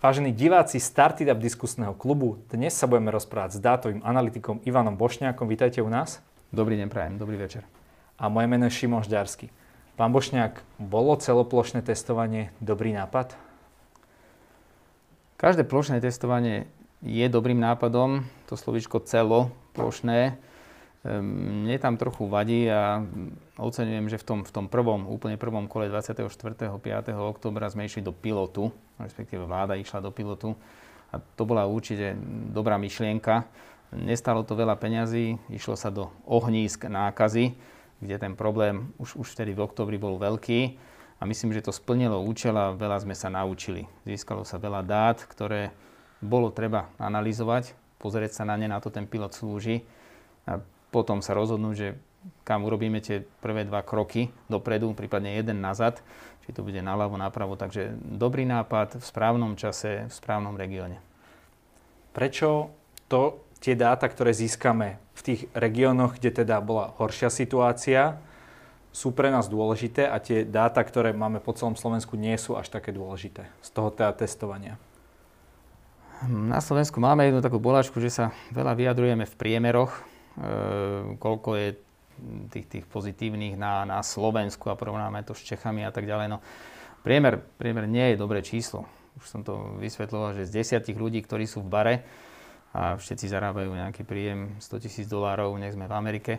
Vážení diváci Started Up diskusného klubu, dnes sa budeme rozprávať s dátovým analytikom Ivanom Bošňákom. Vítajte u nás. Dobrý deň, prajem, dobrý večer. A moje meno je Šimon Žďarský. Pán Bošňák, bolo celoplošné testovanie dobrý nápad? Každé plošné testovanie je dobrým nápadom. To slovičko celoplošné ehm, mne tam trochu vadí a oceňujem, že v tom, v tom prvom, úplne prvom kole 24. 5. oktobra sme išli do pilotu respektíve vláda išla do pilotu. A to bola určite dobrá myšlienka. Nestalo to veľa peňazí, išlo sa do ohnízk nákazy, kde ten problém už, už vtedy v oktobri bol veľký. A myslím, že to splnilo účel a veľa sme sa naučili. Získalo sa veľa dát, ktoré bolo treba analyzovať, pozrieť sa na ne, na to ten pilot slúži a potom sa rozhodnúť, že kam urobíme tie prvé dva kroky dopredu, prípadne jeden nazad, či to bude naľavo, napravo. Takže dobrý nápad v správnom čase, v správnom regióne. Prečo to, tie dáta, ktoré získame v tých regiónoch, kde teda bola horšia situácia, sú pre nás dôležité a tie dáta, ktoré máme po celom Slovensku, nie sú až také dôležité z toho teda testovania? Na Slovensku máme jednu takú bolačku, že sa veľa vyjadrujeme v priemeroch, koľko je tých, tých pozitívnych na, na Slovensku a porovnáme to s Čechami a tak ďalej. No, priemer, priemer nie je dobré číslo. Už som to vysvetloval, že z desiatich ľudí, ktorí sú v bare a všetci zarábajú nejaký príjem 100 tisíc dolárov, nech sme v Amerike,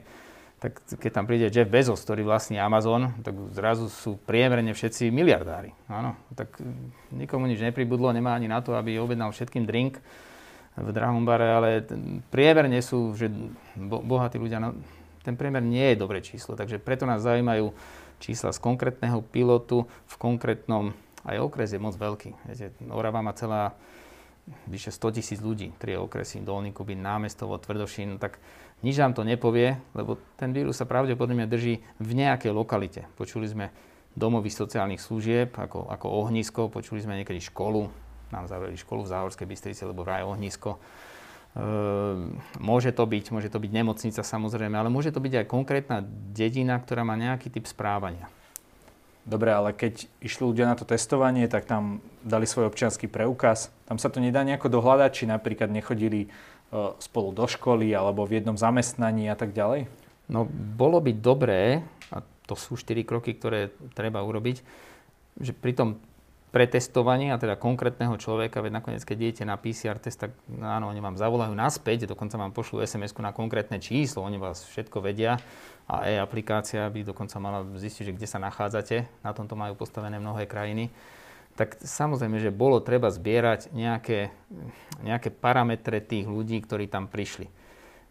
tak keď tam príde Jeff Bezos, ktorý vlastní Amazon, tak zrazu sú priemerne všetci miliardári. Áno, tak nikomu nič nepribudlo, nemá ani na to, aby objednal všetkým drink v drahom bare, ale priemerne sú, že bohatí ľudia, no, ten priemer nie je dobré číslo. Takže preto nás zaujímajú čísla z konkrétneho pilotu v konkrétnom, aj okres je moc veľký. Viete, Orava má celá vyše 100 tisíc ľudí, tri okresy, Dolný Kubín, Námestovo, Tvrdošín, tak nič nám to nepovie, lebo ten vírus sa pravdepodobne drží v nejakej lokalite. Počuli sme domovy sociálnych služieb ako, ako ohnisko, počuli sme niekedy školu, nám zavreli školu v Záhorskej Bystrici, lebo vraj ohnisko. Ehm, môže to byť, môže to byť nemocnica samozrejme, ale môže to byť aj konkrétna dedina, ktorá má nejaký typ správania. Dobre, ale keď išli ľudia na to testovanie, tak tam dali svoj občianský preukaz. Tam sa to nedá nejako dohľadať, či napríklad nechodili e, spolu do školy alebo v jednom zamestnaní a tak ďalej? No, bolo by dobré, a to sú štyri kroky, ktoré treba urobiť, že pri tom pretestovanie, a teda konkrétneho človeka, veď nakoniec, keď idete na PCR test, tak áno, oni vám zavolajú naspäť, dokonca vám pošlú sms na konkrétne číslo, oni vás všetko vedia a e-aplikácia by dokonca mala zistiť, že kde sa nachádzate, na tomto majú postavené mnohé krajiny. Tak samozrejme, že bolo treba zbierať nejaké, nejaké parametre tých ľudí, ktorí tam prišli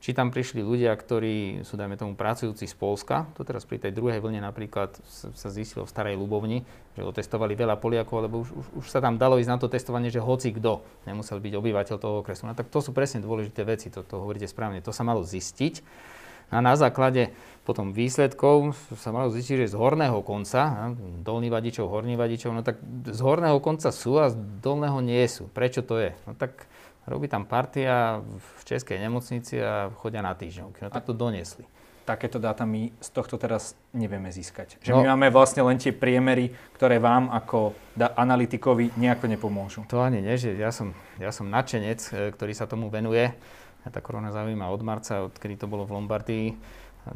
či tam prišli ľudia, ktorí sú, dajme tomu, pracujúci z Polska. To teraz pri tej druhej vlne napríklad sa zistilo v Starej Ľubovni, že otestovali veľa Poliakov, lebo už, už, už sa tam dalo ísť na to testovanie, že hoci kto nemusel byť obyvateľ toho okresu. No tak to sú presne dôležité veci, to, to hovoríte správne. To sa malo zistiť. A na základe potom výsledkov sa malo zistiť, že z horného konca, dolný vadičov, horný vadičov, no tak z horného konca sú a z dolného nie sú. Prečo to je? No tak Robí tam partia v českej nemocnici a chodia na týždňovky. No tak to doniesli. Takéto dáta my z tohto teraz nevieme získať. Že no, my máme vlastne len tie priemery, ktoré vám ako analytikovi nejako nepomôžu. To ani nie, že ja som, ja som nadšenec, e, ktorý sa tomu venuje. Ja tá korona zaujíma od marca, odkedy to bolo v Lombardii.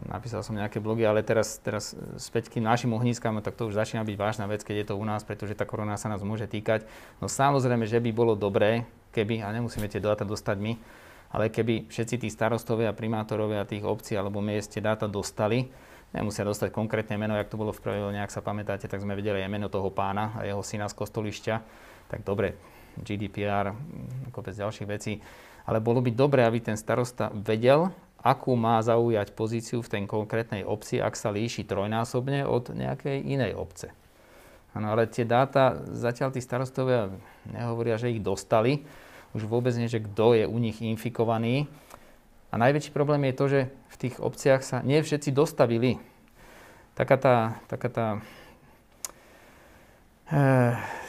Napísal som nejaké blogy, ale teraz, teraz späť k našim ohniskám, tak to už začína byť vážna vec, keď je to u nás, pretože tá korona sa nás môže týkať. No samozrejme, že by bolo dobré, keby, a nemusíme tie dáta dostať my, ale keby všetci tí starostovia, primátorovia tých obcí alebo miest tie dáta dostali, nemusia dostať konkrétne meno, jak to bolo v prvej ak sa pamätáte, tak sme vedeli aj meno toho pána a jeho syna z kostolišťa. Tak dobre, GDPR, ako bez ďalších vecí. Ale bolo by dobré, aby ten starosta vedel, akú má zaujať pozíciu v tej konkrétnej obci, ak sa líši trojnásobne od nejakej inej obce. Ano, ale tie dáta, zatiaľ tí starostovia nehovoria, že ich dostali, už vôbec nie, že kto je u nich infikovaný. A najväčší problém je to, že v tých obciach sa nie všetci dostavili. Taká tá, taká tá, e,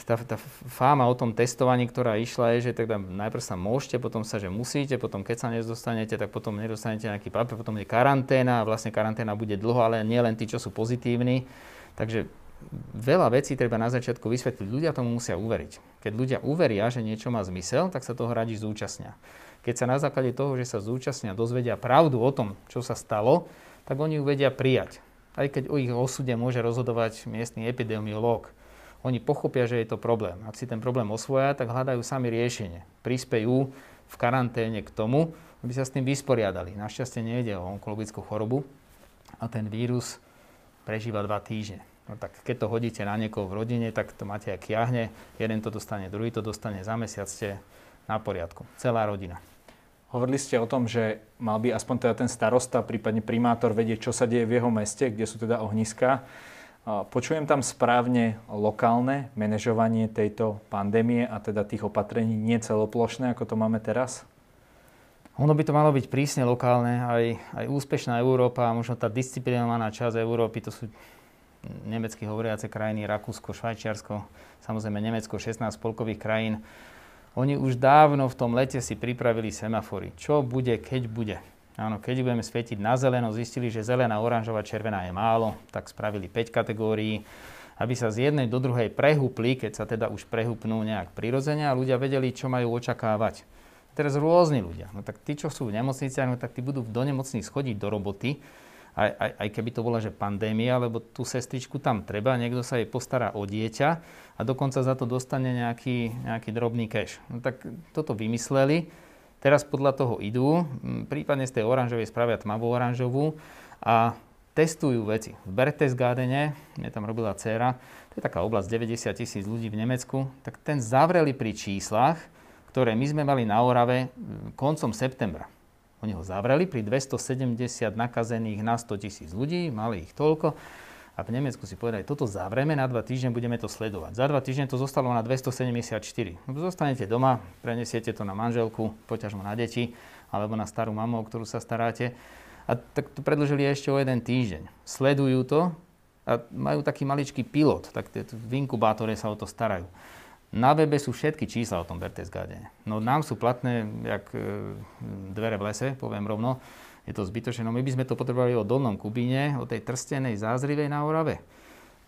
tá, tá fáma o tom testovaní, ktorá išla, je, že teda najprv sa môžete, potom sa, že musíte, potom keď sa nedostanete, tak potom nedostanete nejaký papier, potom je karanténa a vlastne karanténa bude dlho, ale nie len tí, čo sú pozitívni. Takže veľa vecí treba na začiatku vysvetliť. Ľudia tomu musia uveriť. Keď ľudia uveria, že niečo má zmysel, tak sa toho radi zúčastnia. Keď sa na základe toho, že sa zúčastnia, dozvedia pravdu o tom, čo sa stalo, tak oni ju vedia prijať. Aj keď o ich osude môže rozhodovať miestny epidemiológ. Oni pochopia, že je to problém. Ak si ten problém osvoja, tak hľadajú sami riešenie. Prispejú v karanténe k tomu, aby sa s tým vysporiadali. Našťastie nejde o onkologickú chorobu a ten vírus prežíva dva týždne. No tak keď to hodíte na niekoho v rodine, tak to máte aj kiahne. Jeden to dostane, druhý to dostane. Za mesiac ste na poriadku. Celá rodina. Hovorili ste o tom, že mal by aspoň teda ten starosta, prípadne primátor vedieť, čo sa deje v jeho meste, kde sú teda ohniska. Počujem tam správne lokálne manažovanie tejto pandémie a teda tých opatrení nie celoplošné, ako to máme teraz? Ono by to malo byť prísne lokálne, aj, aj úspešná Európa, možno tá disciplinovaná časť Európy, to sú nemecky hovoriace krajiny, Rakúsko, Švajčiarsko, samozrejme Nemecko, 16 spolkových krajín oni už dávno v tom lete si pripravili semafory. Čo bude, keď bude. Áno, keď budeme svietiť na zeleno, zistili, že zelená, oranžová, červená je málo, tak spravili 5 kategórií, aby sa z jednej do druhej prehúpli, keď sa teda už prehúpnú nejak prirodzene a ľudia vedeli, čo majú očakávať. Teraz rôzni ľudia. No tak tí, čo sú v nemocniciach, no tak tí budú do nemocníc chodiť do roboty, aj, aj, aj keby to bola, že pandémia, lebo tú sestričku tam treba, niekto sa jej postará o dieťa a dokonca za to dostane nejaký, nejaký drobný cash. No tak toto vymysleli, teraz podľa toho idú, prípadne z tej oranžovej spravia tmavú oranžovú a testujú veci. V Berchtesgadene, mne tam robila dcera, to je taká oblasť 90 tisíc ľudí v Nemecku, tak ten zavreli pri číslach, ktoré my sme mali na Orave koncom septembra. Oni ho zavreli pri 270 nakazených na 100 tisíc ľudí, mali ich toľko. A v Nemecku si povedali, toto zavreme, na dva týždne budeme to sledovať. Za dva týždne to zostalo na 274. No, zostanete doma, prenesiete to na manželku, poťažmo na deti, alebo na starú mamu, o ktorú sa staráte. A tak to predlžili ešte o jeden týždeň. Sledujú to a majú taký maličký pilot, tak v inkubátore sa o to starajú. Na webe sú všetky čísla o tom Berchtesgadene. No nám sú platné, jak e, dvere v lese, poviem rovno. Je to zbytočné. No my by sme to potrebovali o Dolnom Kubíne, o tej trstenej zázrivej na Orave.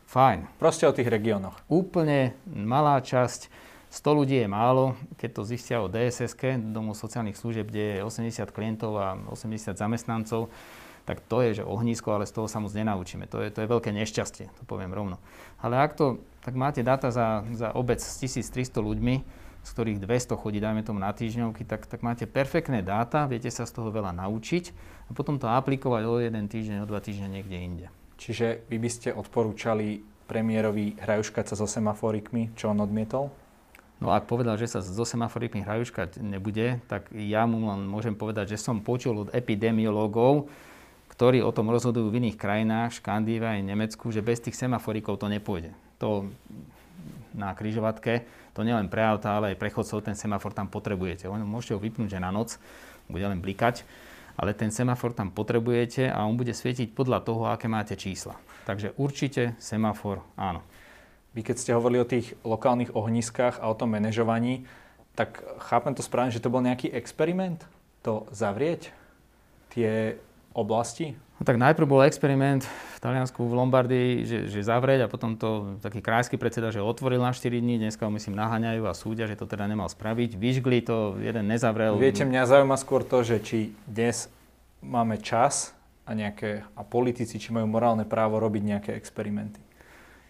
Fajn. Proste o tých regiónoch. Úplne malá časť. 100 ľudí je málo, keď to zistia o DSS, Domu sociálnych služieb, kde je 80 klientov a 80 zamestnancov, tak to je, že ohnisko, ale z toho sa moc nenaučíme. To je, to je veľké nešťastie, to poviem rovno. Ale ak to, tak máte dáta za, za obec s 1300 ľuďmi, z ktorých 200 chodí, dajme tomu na týždňovky, tak, tak máte perfektné dáta, viete sa z toho veľa naučiť a potom to aplikovať o jeden týždeň, o dva týždne niekde inde. Čiže vy by ste odporúčali premiérovi hrajuškať sa so semaforikmi, čo on odmietol? No ak povedal, že sa so semaforikmi hrajuškať nebude, tak ja mu len môžem povedať, že som počul od epidemiológov, ktorí o tom rozhodujú v iných krajinách, Škandíve aj Nemecku, že bez tých semaforikov to nepôjde. To na kryžovatke, to nielen pre auta, ale aj pre chodcov, ten semafor tam potrebujete. Môžete ho vypnúť, že na noc bude len blikať, ale ten semafor tam potrebujete a on bude svietiť podľa toho, aké máte čísla. Takže určite semafor áno. Vy keď ste hovorili o tých lokálnych ohniskách a o tom manažovaní, tak chápem to správne, že to bol nejaký experiment to zavrieť? Tie oblasti? No tak najprv bol experiment v Taliansku, v Lombardii, že, že zavrieť a potom to taký krajský predseda, že otvoril na 4 dní, dneska ho myslím naháňajú a súdia, že to teda nemal spraviť. Vyžgli to, jeden nezavrel. Viete, mňa zaujíma skôr to, že či dnes máme čas a, nejaké, a politici, či majú morálne právo robiť nejaké experimenty.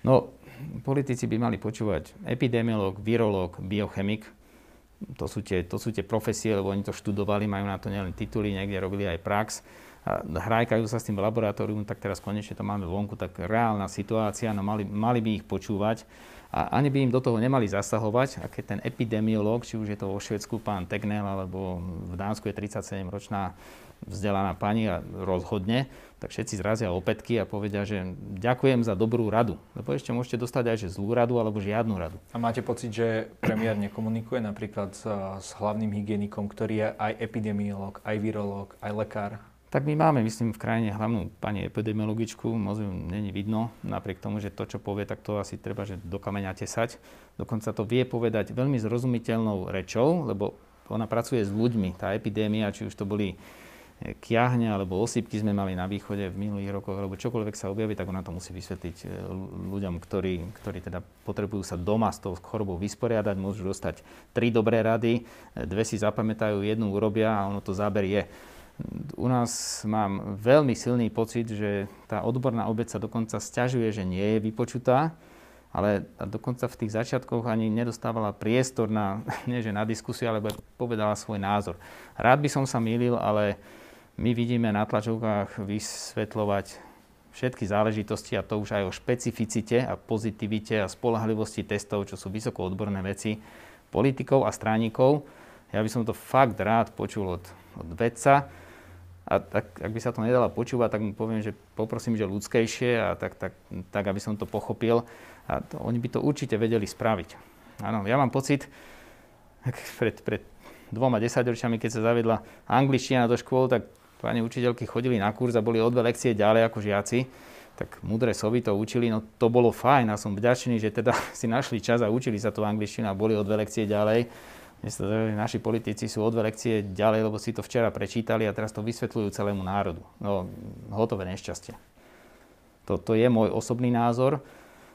No, politici by mali počúvať epidemiolog, virológ, biochemik. To sú, tie, to sú tie profesie, lebo oni to študovali, majú na to nielen tituly, niekde robili aj prax hrajkajú sa s tým v tak teraz konečne to máme vonku, tak reálna situácia, no mali, mali by ich počúvať a ani by im do toho nemali zasahovať. A keď ten epidemiológ, či už je to vo Švedsku pán Tegnell, alebo v Dánsku je 37-ročná vzdelaná pani a rozhodne, tak všetci zrazia opätky a povedia, že ďakujem za dobrú radu. Lebo ešte môžete dostať aj že zlú radu alebo žiadnu radu. A máte pocit, že premiér nekomunikuje napríklad s, s hlavným hygienikom, ktorý je aj epidemiológ, aj virológ, aj lekár? Tak my máme, myslím, v krajine hlavnú pani epidemiologičku, moc ju není vidno, napriek tomu, že to, čo povie, tak to asi treba, že do kameňa tesať. Dokonca to vie povedať veľmi zrozumiteľnou rečou, lebo ona pracuje s ľuďmi. Tá epidémia, či už to boli kiahne alebo osypky sme mali na východe v minulých rokoch, alebo čokoľvek sa objaví, tak ona to musí vysvetliť e, ľuďom, ktorí, ktorí teda potrebujú sa doma s tou chorobou vysporiadať, môžu dostať tri dobré rady, e, dve si zapamätajú, jednu urobia a ono to záber je. U nás mám veľmi silný pocit, že tá odborná obec sa dokonca stiažuje, že nie je vypočutá, ale dokonca v tých začiatkoch ani nedostávala priestor na, nie že na diskusiu, ale povedala svoj názor. Rád by som sa mýlil, ale my vidíme na tlačovkách vysvetľovať všetky záležitosti a to už aj o špecificite a pozitivite a spolahlivosti testov, čo sú vysoko odborné veci politikov a stránikov. Ja by som to fakt rád počul od, od vedca. A tak, ak by sa to nedala počúvať, tak mu poviem, že poprosím, že ľudskejšie a tak, tak, tak aby som to pochopil. A to, oni by to určite vedeli spraviť. Áno, ja mám pocit, pred, pred dvoma desaťročiami, keď sa zavedla angličtina do škôl, tak pani učiteľky chodili na kurz a boli o dve lekcie ďalej ako žiaci, tak mudré sovy to učili, no to bolo fajn a som vďačný, že teda si našli čas a učili sa tú angličtinu a boli o dve lekcie ďalej. To, naši politici sú o dve lekcie ďalej, lebo si to včera prečítali a teraz to vysvetľujú celému národu. No, hotové nešťastie. Toto je môj osobný názor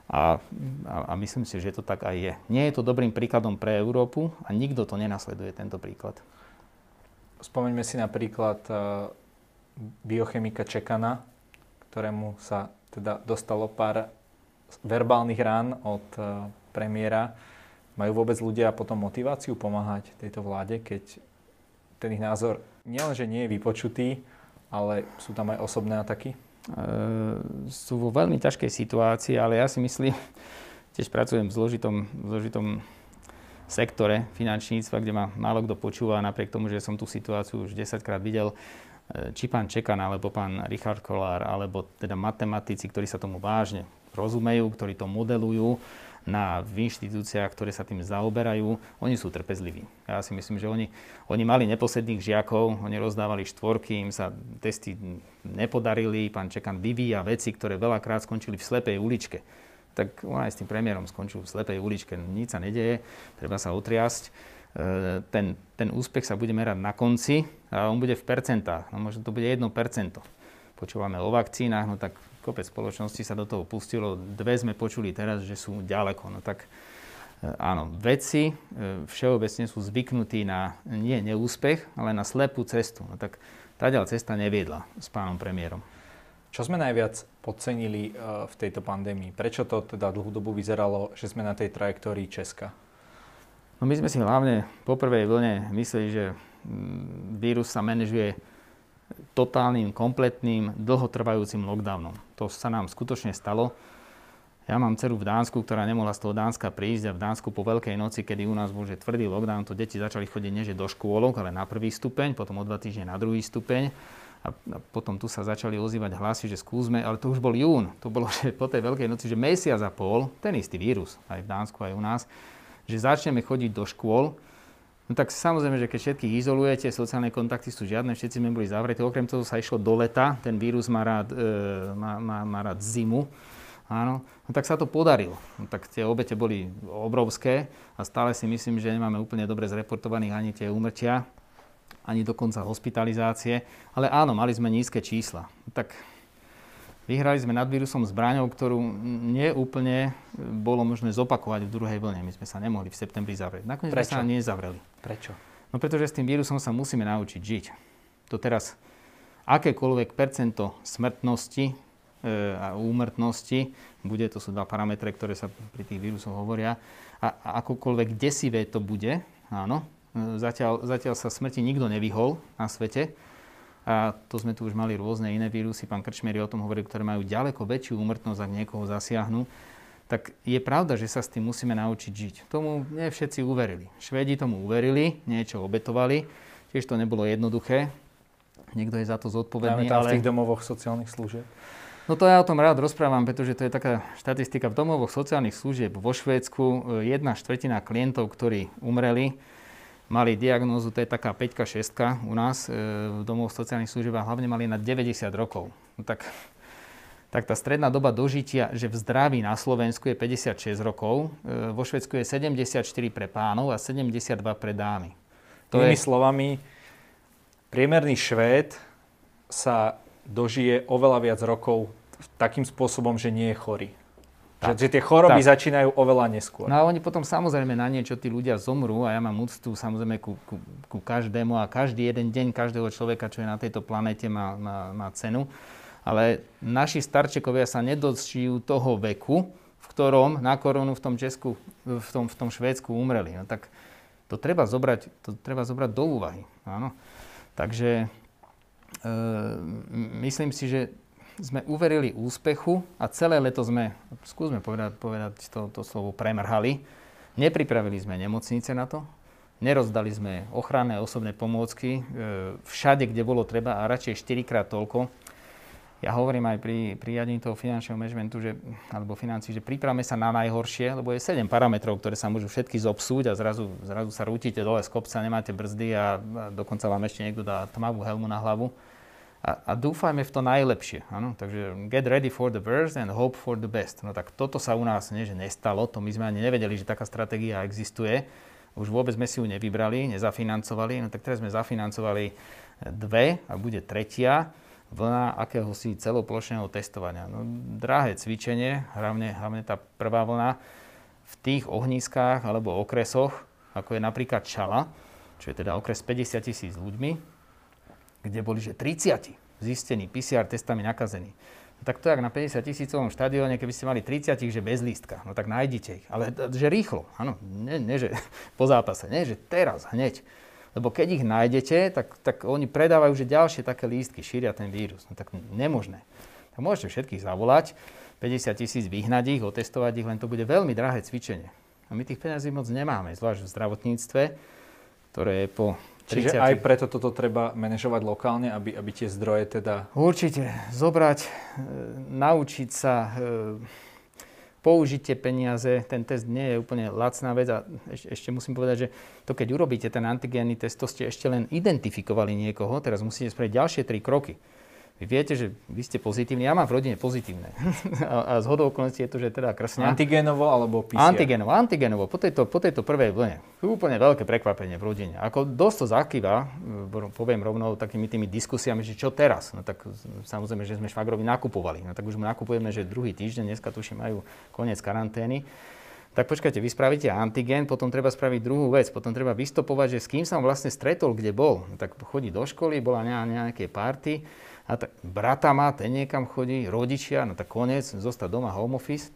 a, a, a myslím si, že to tak aj je. Nie je to dobrým príkladom pre Európu a nikto to nenasleduje, tento príklad. Spomeňme si napríklad uh, biochemika Čekana, ktorému sa teda dostalo pár verbálnych rán od uh, premiéra. Majú vôbec ľudia potom motiváciu pomáhať tejto vláde, keď ten ich názor nielenže nie je vypočutý, ale sú tam aj osobné ataky? E, sú vo veľmi ťažkej situácii, ale ja si myslím, tiež pracujem v zložitom, v zložitom sektore finančníctva, kde ma málo kto počúva, napriek tomu, že som tú situáciu už 10 krát videl, e, či pán Čekan, alebo pán Richard Kolár, alebo teda matematici, ktorí sa tomu vážne rozumejú, ktorí to modelujú na, v inštitúciách, ktoré sa tým zaoberajú, oni sú trpezliví. Ja si myslím, že oni, oni mali neposledných žiakov, oni rozdávali štvorky, im sa testy nepodarili, pán Čekan vyvíja veci, ktoré veľakrát skončili v slepej uličke tak on aj s tým premiérom skončil v slepej uličke. Nič sa nedeje, treba sa otriasť. E, ten, ten úspech sa bude merať na konci a on bude v percentách. No možno to bude 1%. Počúvame o vakcínach, no tak kopec spoločnosti sa do toho pustilo. Dve sme počuli teraz, že sú ďaleko. No tak e, áno, vedci e, všeobecne sú zvyknutí na nie neúspech, ale na slepú cestu. No tak tá cesta neviedla s pánom premiérom. Čo sme najviac podcenili uh, v tejto pandémii? Prečo to teda dlhú dobu vyzeralo, že sme na tej trajektórii Česka? No my sme si hlavne po prvej vlne mysleli, že mm, vírus sa manažuje totálnym, kompletným, dlhotrvajúcim lockdownom. To sa nám skutočne stalo. Ja mám dceru v Dánsku, ktorá nemohla z toho Dánska prísť a v Dánsku po Veľkej noci, kedy u nás bol že tvrdý lockdown, to deti začali chodiť nie do škôlok, ale na prvý stupeň, potom o dva týždne na druhý stupeň a potom tu sa začali ozývať hlasy, že skúsme, ale to už bol jún. To bolo že po tej veľkej noci, že mesiac a pol, ten istý vírus, aj v Dánsku, aj u nás, že začneme chodiť do škôl. No tak samozrejme, že keď všetkých izolujete, sociálne kontakty sú žiadne, všetci sme boli zavretí. Okrem toho sa išlo do leta, ten vírus má rád, e, má, má, má rád zimu. Áno, no tak sa to podarilo. No tak tie obete boli obrovské a stále si myslím, že nemáme úplne dobre zreportovaných ani tie úmrtia ani dokonca hospitalizácie. Ale áno, mali sme nízke čísla. Tak vyhrali sme nad vírusom zbraňou, ktorú neúplne bolo možné zopakovať v druhej vlne. My sme sa nemohli v septembri zavrieť. Nakoniec Prečo? sme sa nezavreli. Prečo? No pretože s tým vírusom sa musíme naučiť žiť. To teraz akékoľvek percento smrtnosti e, a úmrtnosti, bude, to sú dva parametre, ktoré sa pri tých vírusoch hovoria, a, a akokoľvek desivé to bude, áno, Zatiaľ, zatiaľ sa smrti nikto nevyhol na svete. A to sme tu už mali rôzne iné vírusy, pán Krčmieri o tom hovoril, ktoré majú ďaleko väčšiu úmrtnosť, ak niekoho zasiahnu. Tak je pravda, že sa s tým musíme naučiť žiť. Tomu nie všetci uverili. Švedi tomu uverili, niečo obetovali. Tiež to nebolo jednoduché. Niekto je za to zodpovedný. Máme tam ale... v tých domovoch sociálnych služieb. No to ja o tom rád rozprávam, pretože to je taká štatistika v domovoch sociálnych služieb vo Švédsku. Jedna štvrtina klientov, ktorí umreli, mali diagnózu, to je taká 5 6 u nás e, v domov sociálnych služieb a hlavne mali na 90 rokov. No tak, tak tá stredná doba dožitia, že v zdraví na Slovensku je 56 rokov, e, vo Švedsku je 74 pre pánov a 72 pre dámy. To Inými je... slovami, priemerný Švéd sa dožije oveľa viac rokov takým spôsobom, že nie je chorý. Tak. Že, že tie choroby tak. začínajú oveľa neskôr. No a oni potom samozrejme na niečo tí ľudia zomrú a ja mám úctu samozrejme ku, ku, ku každému a každý jeden deň každého človeka, čo je na tejto planete, má, má, má cenu. Ale naši starčekovia sa nedožijú toho veku, v ktorom na koronu v tom Česku, v tom, v tom Švédsku umreli. No tak to treba zobrať, to treba zobrať do úvahy. Áno. Takže e, myslím si, že sme uverili úspechu a celé leto sme, skúsme povedať, povedať to, to slovo, premrhali. Nepripravili sme nemocnice na to, nerozdali sme ochranné osobné pomôcky e, všade, kde bolo treba a radšej 4 krát toľko. Ja hovorím aj pri, pri riadení toho finančného managementu, že, alebo financí, že pripravme sa na najhoršie, lebo je 7 parametrov, ktoré sa môžu všetky zobsúť a zrazu, zrazu sa rútite dole z kopca, nemáte brzdy a, a dokonca vám ešte niekto dá tmavú helmu na hlavu a, a dúfajme v to najlepšie. Ano? Takže get ready for the worst and hope for the best. No tak toto sa u nás nie, že nestalo, to my sme ani nevedeli, že taká stratégia existuje. Už vôbec sme si ju nevybrali, nezafinancovali, no tak teraz sme zafinancovali dve a bude tretia vlna akéhosi celoplošného testovania. No, drahé cvičenie, hlavne, hlavne tá prvá vlna, v tých ohniskách alebo okresoch, ako je napríklad Čala, čo je teda okres 50 tisíc ľuďmi, kde boli že 30 zistení PCR testami nakazení. No tak to jak na 50 tisícovom štadióne, keby ste mali 30, že bez lístka, no tak nájdite ich. Ale že rýchlo, áno, nie, nie že po zápase, nie, že teraz, hneď. Lebo keď ich nájdete, tak, tak oni predávajú že ďalšie také lístky, šíria ten vírus. No tak nemožné. Tak môžete všetkých zavolať, 50 tisíc vyhnať ich, otestovať ich, len to bude veľmi drahé cvičenie. A my tých peniazí moc nemáme, zvlášť v zdravotníctve, ktoré je po Čiže 30. aj preto toto treba manažovať lokálne, aby, aby tie zdroje teda... Určite. Zobrať, e, naučiť sa, e, použiť tie peniaze. Ten test nie je úplne lacná vec a ešte, ešte musím povedať, že to keď urobíte ten antigénny test, to ste ešte len identifikovali niekoho, teraz musíte spraviť ďalšie tri kroky. Vy viete, že vy ste pozitívni, ja mám v rodine pozitívne. a, a z hodou okolností je to, že teda krsňa. Antigénovo alebo PCR? Antigénovo, antigénovo. Po tejto, po tejto prvej vlne. Úplne veľké prekvapenie v rodine. Ako dosť to zakýva, poviem rovno takými tými diskusiami, že čo teraz. No tak samozrejme, že sme švagrovi nakupovali. No tak už mu nakupujeme, že druhý týždeň, dneska tuším majú koniec karantény. Tak počkajte, vy spravíte antigen, potom treba spraviť druhú vec, potom treba vystopovať, že s kým sa on vlastne stretol, kde bol. No tak chodí do školy, bola nejaké party, a tak brata má, ten niekam chodí, rodičia, no tak koniec, zostať doma home office.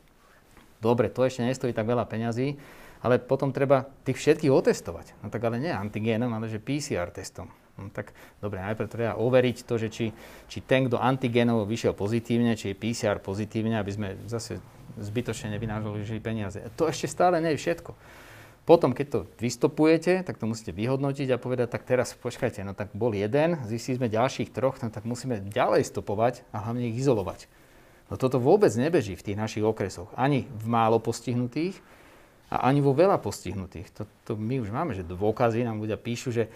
Dobre, to ešte nestojí tak veľa peňazí, ale potom treba tých všetkých otestovať. No tak ale nie antigénom, ale že PCR testom. No tak dobre, najprv treba overiť to, že či, či ten, kto antigénovo vyšiel pozitívne, či je PCR pozitívne, aby sme zase zbytočne nevynážali peniaze. To ešte stále nie je všetko. Potom, keď to vystopujete, tak to musíte vyhodnotiť a povedať, tak teraz počkajte, no tak bol jeden, zistili sme ďalších troch, no tak musíme ďalej stopovať a hlavne ich izolovať. No toto vôbec nebeží v tých našich okresoch. Ani v málo postihnutých a ani vo veľa postihnutých. To, my už máme, že dôkazy nám ľudia píšu, že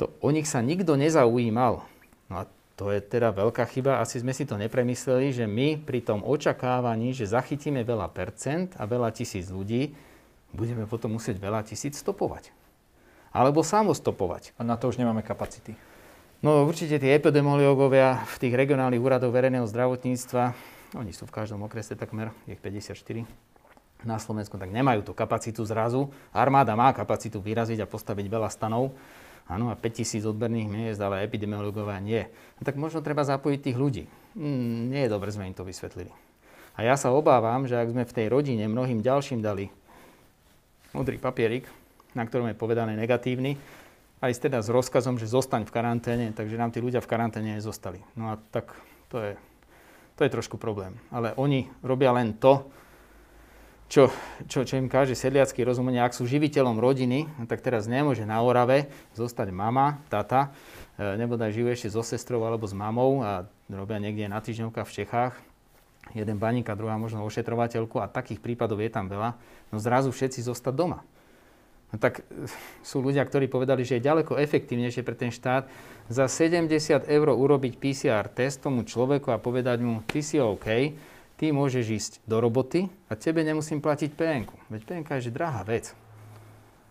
to, o nich sa nikto nezaujímal. No a to je teda veľká chyba. Asi sme si to nepremysleli, že my pri tom očakávaní, že zachytíme veľa percent a veľa tisíc ľudí, budeme potom musieť veľa tisíc stopovať. Alebo samostopovať. A na to už nemáme kapacity. No určite tí epidemiológovia v tých regionálnych úradoch verejného zdravotníctva, oni sú v každom okrese takmer, je ich 54 na Slovensku, tak nemajú tú kapacitu zrazu. Armáda má kapacitu vyraziť a postaviť veľa stanov, áno, a 5000 odberných miest, ale epidemiológovia nie. No, tak možno treba zapojiť tých ľudí. Mm, nie je dobre, sme im to vysvetlili. A ja sa obávam, že ak sme v tej rodine mnohým ďalším dali modrý papierik, na ktorom je povedané negatívny, aj teda s rozkazom, že zostaň v karanténe, takže nám tí ľudia v karanténe zostali. No a tak to je, to je trošku problém. Ale oni robia len to, čo, čo, čo im káže sedliacký rozumenie. Ak sú živiteľom rodiny, no tak teraz nemôže na Orave zostať mama, tata, e, nebodaj žijú ešte so sestrou alebo s mamou a robia niekde na týždňovkách v Čechách, jeden baník a druhá možno ošetrovateľku a takých prípadov je tam veľa, no zrazu všetci zostať doma. No tak eh, sú ľudia, ktorí povedali, že je ďaleko efektívnejšie pre ten štát za 70 eur urobiť PCR test tomu človeku a povedať mu, ty si OK, ty môžeš ísť do roboty a tebe nemusím platiť PNK. Veď PNK je že drahá vec.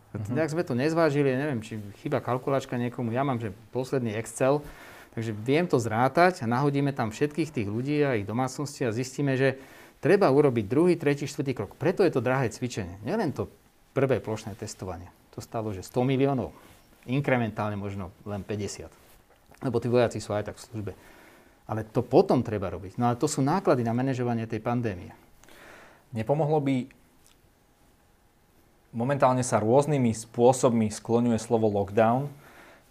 Mm-hmm. Tak sme to nezvážili, neviem, či chyba kalkulačka niekomu. Ja mám, že posledný Excel, Takže viem to zrátať a nahodíme tam všetkých tých ľudí a ich domácnosti a zistíme, že treba urobiť druhý, tretí, štvrtý krok. Preto je to drahé cvičenie. Nielen to prvé plošné testovanie. To stalo, že 100 miliónov. Inkrementálne možno len 50. Lebo tí vojaci sú aj tak v službe. Ale to potom treba robiť. No ale to sú náklady na manažovanie tej pandémie. Nepomohlo by momentálne sa rôznymi spôsobmi skloňuje slovo lockdown.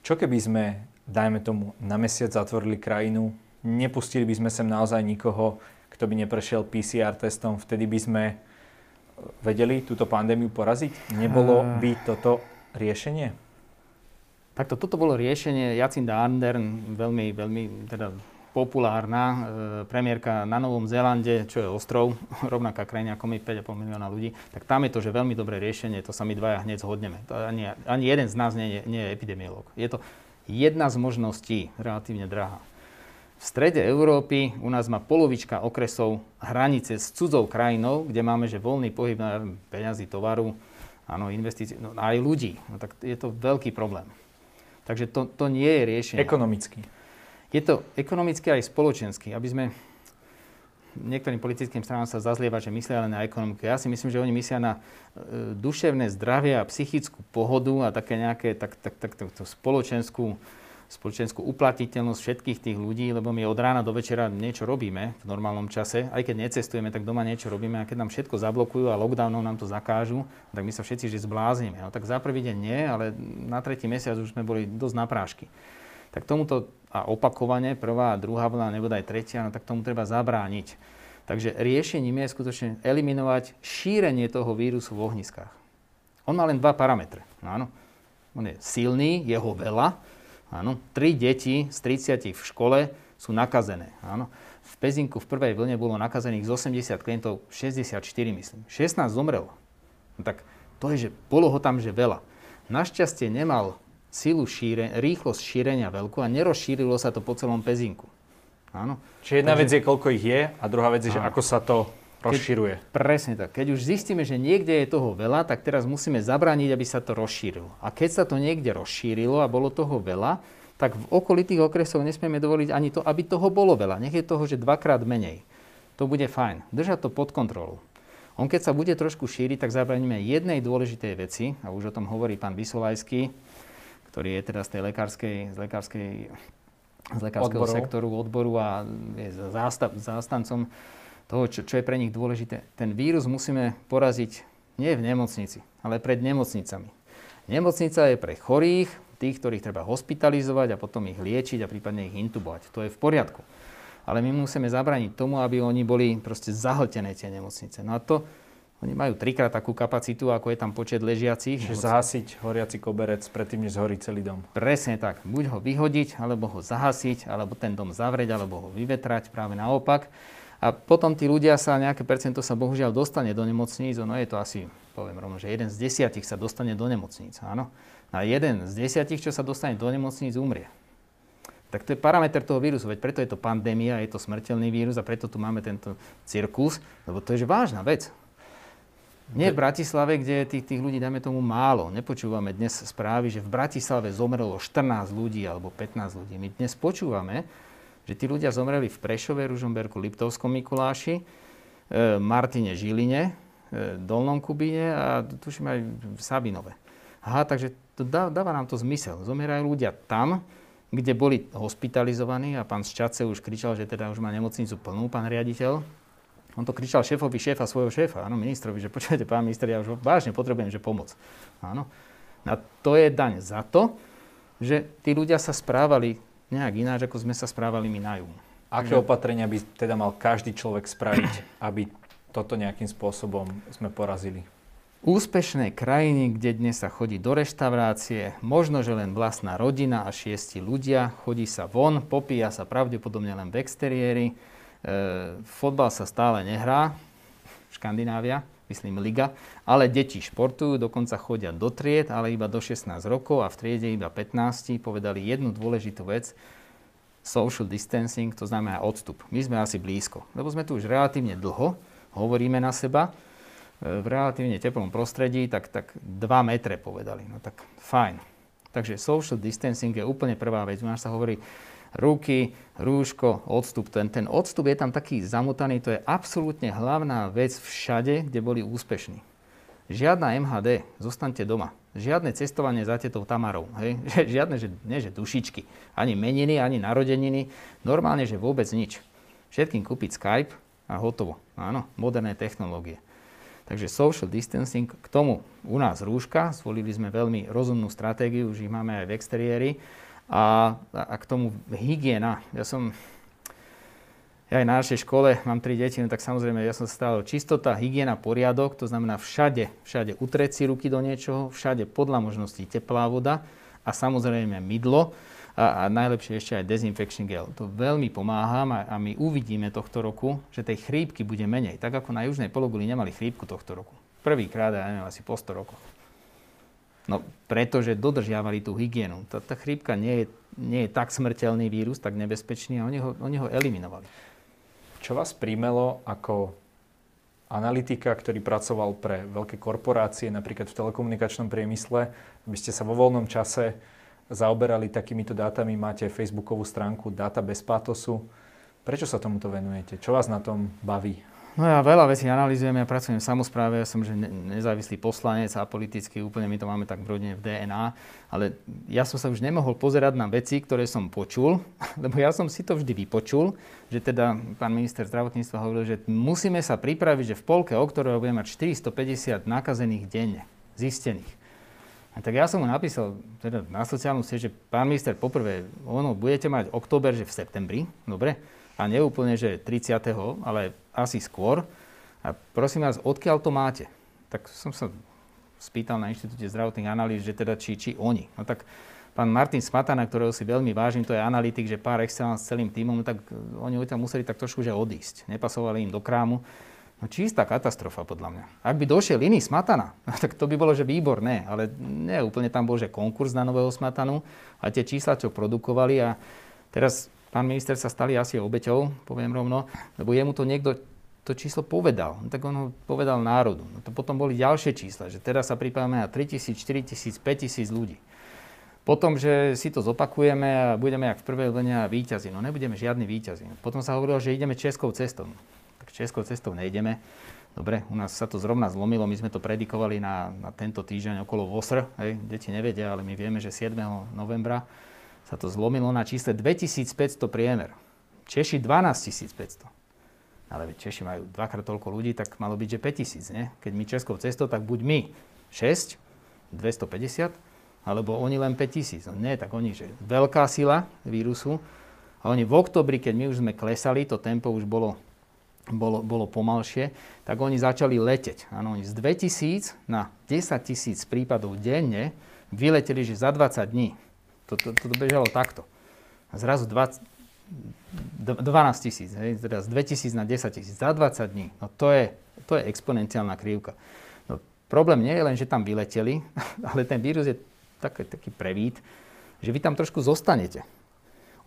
Čo keby sme, dajme tomu, na mesiac zatvorili krajinu, nepustili by sme sem naozaj nikoho, kto by neprešiel PCR testom, vtedy by sme vedeli túto pandémiu poraziť? Nebolo by toto riešenie? Takto, toto bolo riešenie. Jacinda Ardern, veľmi, veľmi teda populárna e, premiérka na Novom Zélande, čo je ostrov, rovnaká krajina ako my, 5,5 milióna ľudí, tak tam je to, že veľmi dobré riešenie, to sa my dvaja hneď zhodneme. To ani, ani jeden z nás nie, nie je epidemiolog. Je to jedna z možností, relatívne drahá. V strede Európy u nás má polovička okresov hranice s cudzou krajinou, kde máme že voľný pohyb na peňazí, tovaru, áno, investície, no, aj ľudí. No, tak je to veľký problém. Takže to, to nie je riešenie. Ekonomicky. Je to ekonomicky aj spoločensky, aby sme niektorým politickým stranám sa zazlieva, že myslia len na ekonomiku. Ja si myslím, že oni myslia na e, duševné zdravie a psychickú pohodu a také nejaké tak, tak, tak, tak, tak spoločenskú, spoločenskú uplatiteľnosť všetkých tých ľudí, lebo my od rána do večera niečo robíme v normálnom čase. Aj keď necestujeme, tak doma niečo robíme. A keď nám všetko zablokujú a lockdownom nám to zakážu, tak my sa všetci že zbláznime. No tak za prvý deň nie, ale na tretí mesiac už sme boli dosť na prášky. Tak tomuto a opakovane, prvá druhá vlna, nebo aj tretia, no tak tomu treba zabrániť. Takže riešením je skutočne eliminovať šírenie toho vírusu v ohniskách. On má len dva parametre. Áno. On je silný, jeho veľa. Áno. Tri deti z 30 v škole sú nakazené. Áno. V Pezinku v prvej vlne bolo nakazených z 80 klientov 64, myslím. 16 zomrelo. No tak to je, že bolo ho tam, že veľa. Našťastie nemal silu šíre, rýchlosť šírenia veľkú a nerozšírilo sa to po celom pezinku. Áno. Čiže jedna Takže... vec je, koľko ich je a druhá vec je, že ako sa to rozšíruje. Keď, presne tak. Keď už zistíme, že niekde je toho veľa, tak teraz musíme zabrániť, aby sa to rozšírilo. A keď sa to niekde rozšírilo a bolo toho veľa, tak v okolitých okresoch nesmieme dovoliť ani to, aby toho bolo veľa. Nech je toho, že dvakrát menej. To bude fajn. Držať to pod kontrolou. On keď sa bude trošku šíriť, tak zabraníme jednej dôležitej veci, a už o tom hovorí pán Vysolajský, ktorý je teda z tej lekárskej, z lekárskej z lekárskeho odboru. sektoru, odboru a je zástav, zástancom toho, čo, čo je pre nich dôležité. Ten vírus musíme poraziť nie v nemocnici, ale pred nemocnicami. Nemocnica je pre chorých, tých, ktorých treba hospitalizovať a potom ich liečiť a prípadne ich intubovať. To je v poriadku. Ale my musíme zabraniť tomu, aby oni boli proste zahltené tie nemocnice. No a to, oni majú trikrát takú kapacitu, ako je tam počet ležiacich. Čiže zahasiť horiaci koberec predtým, než zhorí celý dom. Presne tak. Buď ho vyhodiť, alebo ho zahasiť, alebo ten dom zavrieť, alebo ho vyvetrať, práve naopak. A potom tí ľudia sa, nejaké percento sa bohužiaľ dostane do nemocníc. No je to asi, poviem rovno, že jeden z desiatich sa dostane do nemocníc. Áno. A jeden z desiatich, čo sa dostane do nemocníc, umrie. Tak to je parameter toho vírusu, veď preto je to pandémia, je to smrteľný vírus a preto tu máme tento cirkus, lebo to je vážna vec. Nie v Bratislave, kde je tých, tých ľudí, dáme tomu, málo. Nepočúvame dnes správy, že v Bratislave zomrelo 14 ľudí alebo 15 ľudí. My dnes počúvame, že tí ľudia zomreli v Prešove, Ružomberku, Liptovskom Mikuláši, e, Martine Žiline, e, Dolnom Kubine a tuším aj v Sabinove. Aha, takže to dá, dáva nám to zmysel. Zomierajú ľudia tam, kde boli hospitalizovaní a pán Šťace už kričal, že teda už má nemocnicu plnú, pán riaditeľ, on to kričal šéfovi šéfa svojho šéfa, áno, ministrovi, že počujete, pán minister, ja už vážne potrebujem, že pomoc. Áno. A to je daň za to, že tí ľudia sa správali nejak ináč, ako sme sa správali my na juhu. Aké že... opatrenia by teda mal každý človek spraviť, aby toto nejakým spôsobom sme porazili? Úspešné krajiny, kde dnes sa chodí do reštaurácie, možno, že len vlastná rodina a šiesti ľudia, chodí sa von, popíja sa pravdepodobne len v exteriéri, fotbal sa stále nehrá, Škandinávia, myslím Liga, ale deti športujú, dokonca chodia do tried, ale iba do 16 rokov a v triede iba 15 povedali jednu dôležitú vec, social distancing, to znamená odstup. My sme asi blízko, lebo sme tu už relatívne dlho, hovoríme na seba, e, v relatívne teplom prostredí, tak, tak 2 metre povedali. No tak fajn. Takže social distancing je úplne prvá vec. U nás sa hovorí ruky, rúško, odstup. Ten, ten odstup je tam taký zamotaný, to je absolútne hlavná vec všade, kde boli úspešní. Žiadna MHD, zostaňte doma. Žiadne cestovanie za tetou Tamarou. Hej? Žiadne, že, nie, že dušičky. Ani meniny, ani narodeniny. Normálne, že vôbec nič. Všetkým kúpiť Skype a hotovo. Áno, moderné technológie. Takže social distancing, k tomu u nás rúška, zvolili sme veľmi rozumnú stratégiu, už ich máme aj v exteriéri. A, a k tomu hygiena. Ja som ja aj na našej škole mám tri deti, no tak samozrejme ja som stále čistota, hygiena, poriadok, to znamená všade, všade utrieť si ruky do niečoho, všade podľa možností teplá voda a samozrejme mydlo a, a najlepšie ešte aj dezinfekčný gel. To veľmi pomáha a, a my uvidíme tohto roku, že tej chrípky bude menej. Tak ako na južnej pologuli nemali chrípku tohto roku. Prvýkrát, ja neviem, asi po 100 rokoch. No, pretože dodržiavali tú hygienu. Tá, tá chrípka nie je, nie je tak smrteľný vírus, tak nebezpečný a oni ho, oni ho eliminovali. Čo vás príjmelo ako analytika, ktorý pracoval pre veľké korporácie, napríklad v telekomunikačnom priemysle, aby ste sa vo voľnom čase zaoberali takýmito dátami, máte facebookovú stránku Data bez pátosu. Prečo sa tomuto venujete? Čo vás na tom baví? No ja veľa vecí analýzujem, ja pracujem v samozpráve, ja som že nezávislý poslanec a politicky úplne my to máme tak v rodine v DNA, ale ja som sa už nemohol pozerať na veci, ktoré som počul, lebo ja som si to vždy vypočul, že teda pán minister zdravotníctva hovoril, že musíme sa pripraviť, že v polke októbra budeme mať 450 nakazených denne, zistených. A tak ja som mu napísal teda na sociálnu sieť, že pán minister, poprvé, ono, budete mať október, že v septembri, dobre, a neúplne, že 30., ale asi skôr. A prosím vás, odkiaľ to máte? Tak som sa spýtal na Inštitúte zdravotných analýz, že teda či, či oni. No tak pán Martin Smatana, ktorého si veľmi vážim, to je analytik, že pár excellence s celým týmom, tak oni tam museli tak trošku že odísť. Nepasovali im do krámu. No čistá katastrofa podľa mňa. Ak by došiel iný Smatana, tak to by bolo, že výborné, ale nie, úplne tam bol, že konkurs na nového Smatanu a tie čísla, čo produkovali a teraz pán minister sa stali asi obeťou, poviem rovno, lebo jemu to niekto to číslo povedal. No, tak on ho povedal národu. No, to potom boli ďalšie čísla, že teraz sa pripájame na 3000, 4000, 5000 ľudí. Potom, že si to zopakujeme a budeme jak v prvej vlne výťazí. No nebudeme žiadny výťazí. Potom sa hovorilo, že ideme českou cestou. Tak českou cestou nejdeme. Dobre, u nás sa to zrovna zlomilo, my sme to predikovali na, na tento týždeň okolo VOSR. Hej, deti nevedia, ale my vieme, že 7. novembra sa to zlomilo na čísle 2500 priemer. Češi 12500. Ale Češi majú dvakrát toľko ľudí, tak malo byť, že 5000, nie? Keď my Českou cestou, tak buď my 6, 250, alebo oni len 5000. No nie, tak oni, že veľká sila vírusu. A oni v oktobri, keď my už sme klesali, to tempo už bolo, bolo, bolo pomalšie, tak oni začali leteť. Áno, oni z 2000 na 10 tisíc prípadov denne vyleteli, že za 20 dní to, to, to bežalo takto. A zrazu 20, 12 tisíc, teda z 2000 na 10 tisíc za 20 dní. No to je, to je exponenciálna krivka. No, problém nie je len, že tam vyleteli, ale ten vírus je taký, taký prevít, že vy tam trošku zostanete.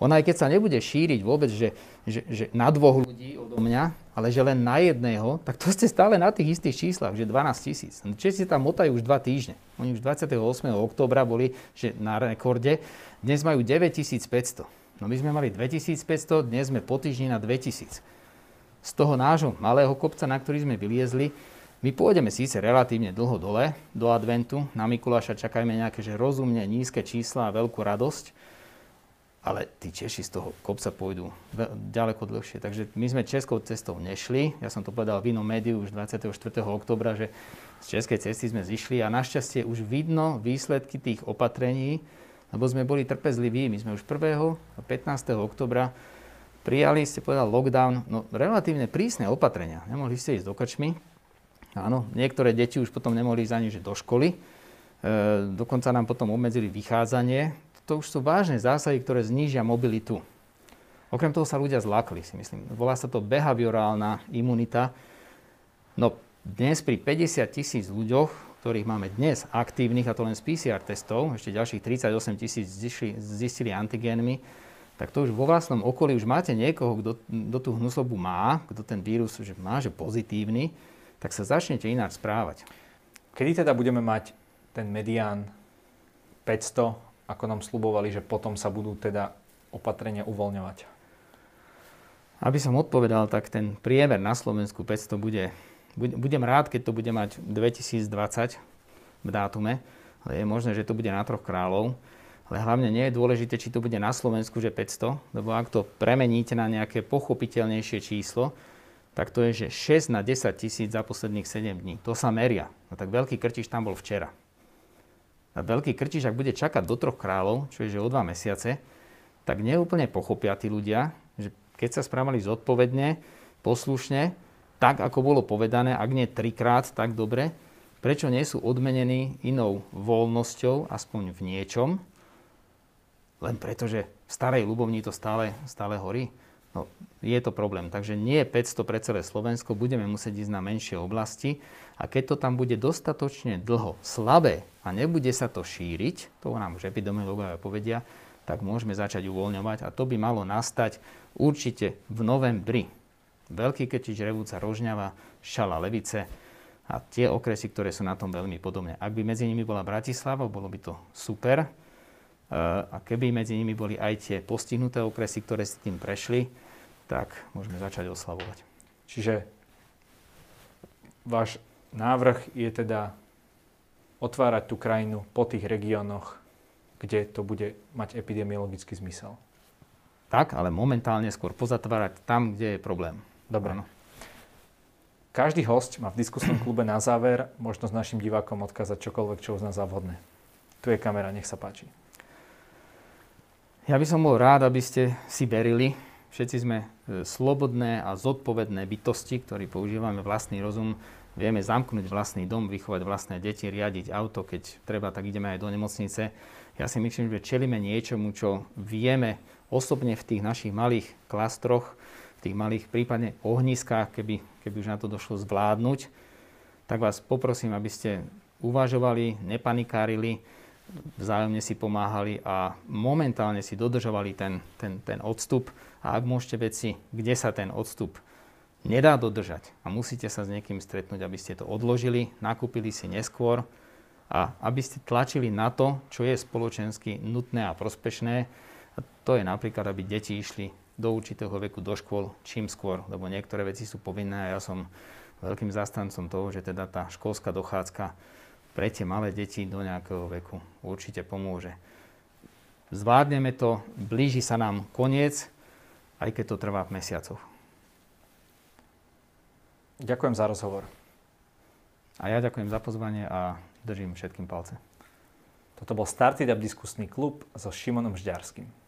Ona aj keď sa nebude šíriť vôbec, že, že, že na dvoch ľudí odo mňa, ale že len na jedného, tak to ste stále na tých istých číslach, že 12 tisíc. Česi tam motajú už dva týždne. Oni už 28. októbra boli že na rekorde. Dnes majú 9500. No my sme mali 2500, dnes sme po týždni na 2000. Z toho nášho malého kopca, na ktorý sme vyliezli, my pôjdeme síce relatívne dlho dole, do adventu, na Mikuláša čakajme nejaké že rozumne nízke čísla a veľkú radosť, ale tí Češi z toho kopca pôjdu ďaleko dlhšie. Takže my sme českou cestou nešli. Ja som to povedal v inom médiu už 24. oktobra, že z českej cesty sme zišli a našťastie už vidno výsledky tých opatrení, lebo sme boli trpezliví. My sme už 1. a 15. oktobra prijali, ste povedal, lockdown, no relatívne prísne opatrenia. Nemohli ste ísť do kačmy. Áno, niektoré deti už potom nemohli ísť ani že do školy. E, dokonca nám potom obmedzili vychádzanie to už sú vážne zásahy, ktoré znížia mobilitu. Okrem toho sa ľudia zlakli, si myslím. Volá sa to behaviorálna imunita. No dnes pri 50 tisíc ľuďoch, ktorých máme dnes aktívnych, a to len z PCR testov, ešte ďalších 38 tisíc zistili, antigénmi, tak to už vo vlastnom okolí už máte niekoho, kto, kto tú hnusobu má, kto ten vírus že má, že pozitívny, tak sa začnete ináč správať. Kedy teda budeme mať ten medián 500 ako nám slubovali, že potom sa budú teda opatrenia uvoľňovať? Aby som odpovedal, tak ten priemer na Slovensku 500 bude, budem rád, keď to bude mať 2020 v dátume, ale je možné, že to bude na troch kráľov. Ale hlavne nie je dôležité, či to bude na Slovensku, že 500, lebo ak to premeníte na nejaké pochopiteľnejšie číslo, tak to je, že 6 na 10 tisíc za posledných 7 dní. To sa meria. No tak veľký krtiš tam bol včera. Veľký krtiš, ak bude čakať do troch kráľov, čo je že o dva mesiace, tak neúplne pochopia tí ľudia, že keď sa správali zodpovedne, poslušne, tak ako bolo povedané, ak nie trikrát, tak dobre, prečo nie sú odmenení inou voľnosťou, aspoň v niečom, len preto, že v starej ľubovni to stále, stále horí. No, je to problém. Takže nie je 500 pre celé Slovensko, budeme musieť ísť na menšie oblasti a keď to tam bude dostatočne dlho slabé a nebude sa to šíriť, to nám už epidemiológovia povedia, tak môžeme začať uvoľňovať a to by malo nastať určite v novembri. Veľký Kečič, Revúca, Rožňava, Šala, Levice a tie okresy, ktoré sú na tom veľmi podobné. Ak by medzi nimi bola Bratislava, bolo by to super, a keby medzi nimi boli aj tie postihnuté okresy, ktoré si tým prešli, tak môžeme začať oslavovať. Čiže váš návrh je teda otvárať tú krajinu po tých regiónoch, kde to bude mať epidemiologický zmysel. Tak, ale momentálne skôr pozatvárať tam, kde je problém. Dobre. Ano. Každý host má v diskusnom klube na záver možnosť našim divákom odkázať čokoľvek, čo uzná za vhodné. Tu je kamera, nech sa páči. Ja by som bol rád, aby ste si verili. Všetci sme e, slobodné a zodpovedné bytosti, ktorí používame vlastný rozum. Vieme zamknúť vlastný dom, vychovať vlastné deti, riadiť auto, keď treba, tak ideme aj do nemocnice. Ja si myslím, že čelíme niečomu, čo vieme osobne v tých našich malých klastroch, v tých malých prípadne ohniskách, keby, keby už na to došlo zvládnuť, tak vás poprosím, aby ste uvažovali, nepanikárili, vzájomne si pomáhali a momentálne si dodržovali ten, ten, ten odstup. A ak môžete veci, kde sa ten odstup nedá dodržať a musíte sa s niekým stretnúť, aby ste to odložili, nakúpili si neskôr a aby ste tlačili na to, čo je spoločensky nutné a prospešné. A to je napríklad, aby deti išli do určitého veku do škôl čím skôr, lebo niektoré veci sú povinné a ja som veľkým zastancom toho, že teda tá školská dochádzka pre tie malé deti do nejakého veku určite pomôže. Zvládneme to, blíži sa nám koniec, aj keď to trvá v mesiacoch. Ďakujem za rozhovor. A ja ďakujem za pozvanie a držím všetkým palce. Toto bol Started Up diskusný klub so Šimonom Žďarským.